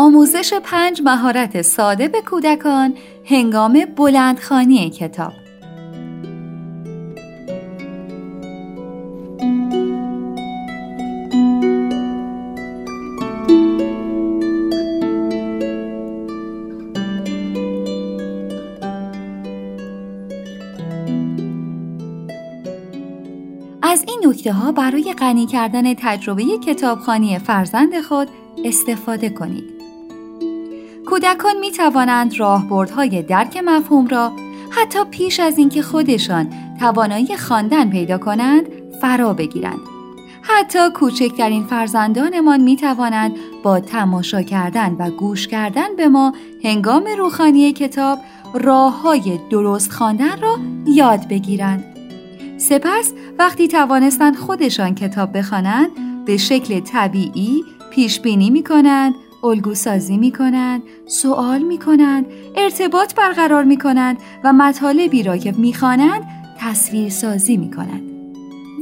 آموزش پنج مهارت ساده به کودکان هنگام بلندخانی کتاب از این نکته ها برای غنی کردن تجربه کتابخانی فرزند خود استفاده کنید. کودکان می توانند راهبردهای درک مفهوم را حتی پیش از اینکه خودشان توانایی خواندن پیدا کنند فرا بگیرند. حتی کوچکترین فرزندانمان می توانند با تماشا کردن و گوش کردن به ما هنگام روخانی کتاب راه های درست خواندن را یاد بگیرند. سپس وقتی توانستند خودشان کتاب بخوانند به شکل طبیعی پیش بینی می کنند، الگو سازی می کنند، سوال می کنند، ارتباط برقرار می کنند و مطالبی را که می خوانند تصویر سازی می کنند.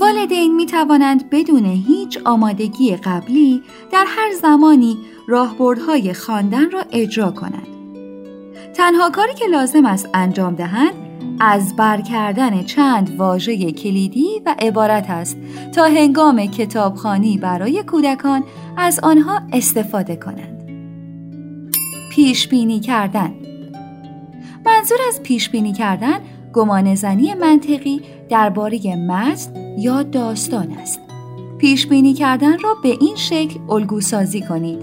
والدین می توانند بدون هیچ آمادگی قبلی در هر زمانی راهبردهای خواندن را اجرا کنند. تنها کاری که لازم است انجام دهند از بر کردن چند واژه کلیدی و عبارت است تا هنگام کتابخانی برای کودکان از آنها استفاده کنند. پیش بینی کردن منظور از پیش بینی کردن گمان زنی منطقی درباره متن یا داستان است. پیش بینی کردن را به این شکل الگو سازی کنید.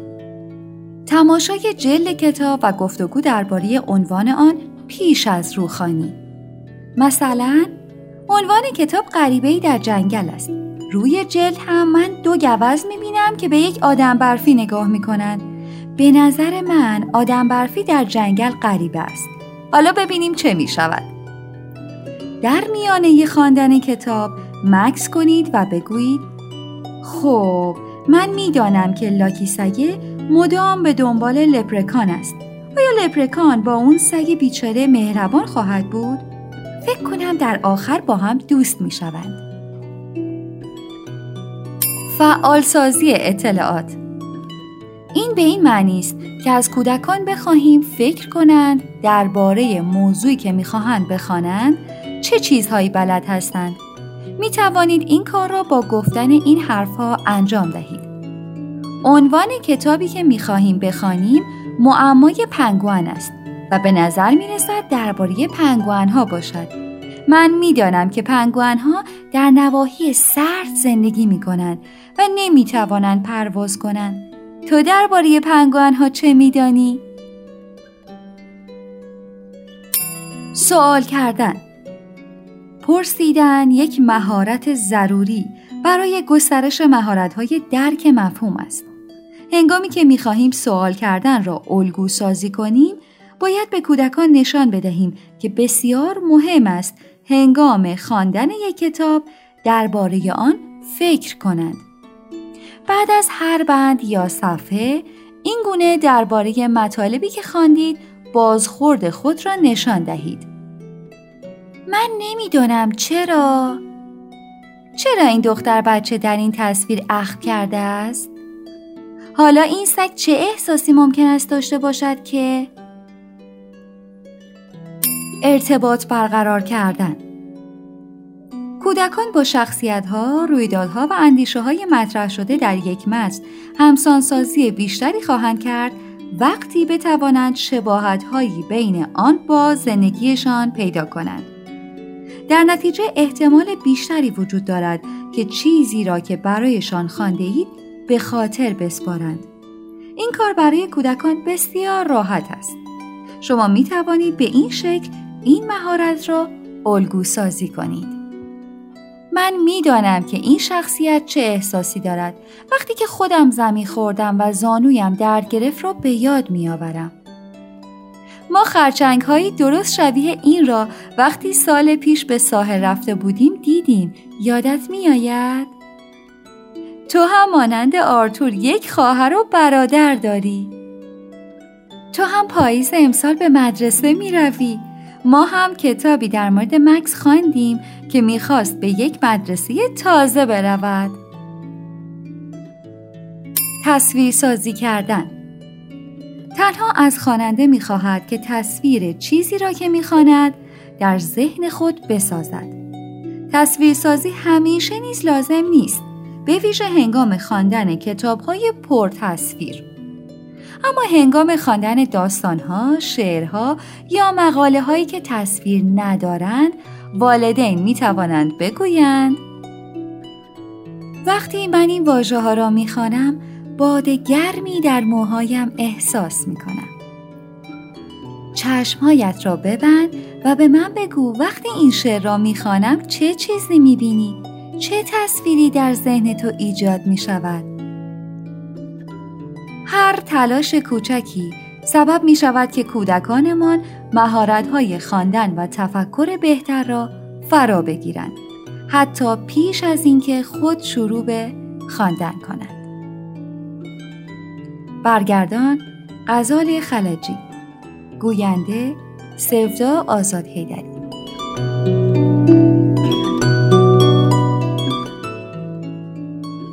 تماشای جلد کتاب و گفتگو درباره عنوان آن پیش از روخانی مثلا عنوان کتاب غریبه در جنگل است. روی جلد هم من دو گوز می‌بینم که به یک آدم برفی نگاه می‌کنند به نظر من آدم برفی در جنگل غریبه است. حالا ببینیم چه می‌شود. در میانه خواندن کتاب مکس کنید و بگویید خب من می‌دانم که لاکی سگه مدام به دنبال لپرکان است. آیا لپرکان با اون سگ بیچاره مهربان خواهد بود؟ فکر کنم در آخر با هم دوست می شوند. فعالسازی اطلاعات. این به این معنی است که از کودکان بخواهیم فکر کنند درباره موضوعی که می‌خواهند بخوانند چه چیزهایی بلد هستند. می توانید این کار را با گفتن این حرفها انجام دهید. عنوان کتابی که می خواهیم بخوانیم معمای پنگوان است. و به نظر می رسد درباره پنگوان ها باشد. من می‌دانم که پنگوان ها در نواحی سرد زندگی می کنند و نمی توانند پرواز کنند. تو درباره پنگوان ها چه میدانی؟ سوال کردن پرسیدن یک مهارت ضروری برای گسترش مهارت‌های درک مفهوم است. هنگامی که می‌خواهیم سوال کردن را الگو سازی کنیم، باید به کودکان نشان بدهیم که بسیار مهم است هنگام خواندن یک کتاب درباره آن فکر کنند. بعد از هر بند یا صفحه این گونه درباره مطالبی که خواندید بازخورد خود را نشان دهید. من نمی‌دانم چرا چرا این دختر بچه در این تصویر اخم کرده است؟ حالا این سگ چه احساسی ممکن است داشته باشد که ارتباط برقرار کردن کودکان با شخصیت ها، رویدادها و اندیشه های مطرح شده در یک متن همسانسازی بیشتری خواهند کرد وقتی بتوانند شباهت هایی بین آن با زندگیشان پیدا کنند. در نتیجه احتمال بیشتری وجود دارد که چیزی را که برایشان خانده اید به خاطر بسپارند. این کار برای کودکان بسیار راحت است. شما می توانید به این شکل این مهارت را الگو سازی کنید. من می‌دانم که این شخصیت چه احساسی دارد وقتی که خودم زمین خوردم و زانویم درد گرفت را به یاد میآورم. ما خرچنگ هایی درست شبیه این را وقتی سال پیش به ساحل رفته بودیم دیدیم یادت میآید؟ تو هم مانند آرتور یک خواهر و برادر داری تو هم پاییز امسال به مدرسه می روی ما هم کتابی در مورد مکس خواندیم که می‌خواست به یک مدرسه تازه برود. تصویر سازی کردن. تنها از خواننده می‌خواهد که تصویر چیزی را که می‌خواند در ذهن خود بسازد. تصویرسازی همیشه نیز لازم نیست به ویژه هنگام خواندن کتابهای پر تصویر اما هنگام خواندن داستانها، شعرها یا مقاله هایی که تصویر ندارند والدین می توانند بگویند وقتی من این واژه ها را می خوانم باد گرمی در موهایم احساس می کنم. چشمهایت را ببند و به من بگو وقتی این شعر را می خوانم چه چیزی می بینی؟ چه تصویری در ذهن تو ایجاد می شود؟ هر تلاش کوچکی. سبب می شود که کودکانمان مهارت های خواندن و تفکر بهتر را فرا بگیرند. حتی پیش از اینکه خود شروع به خواندن کنند. برگردان غزال خلجی. گوینده سودا آزاد هیدری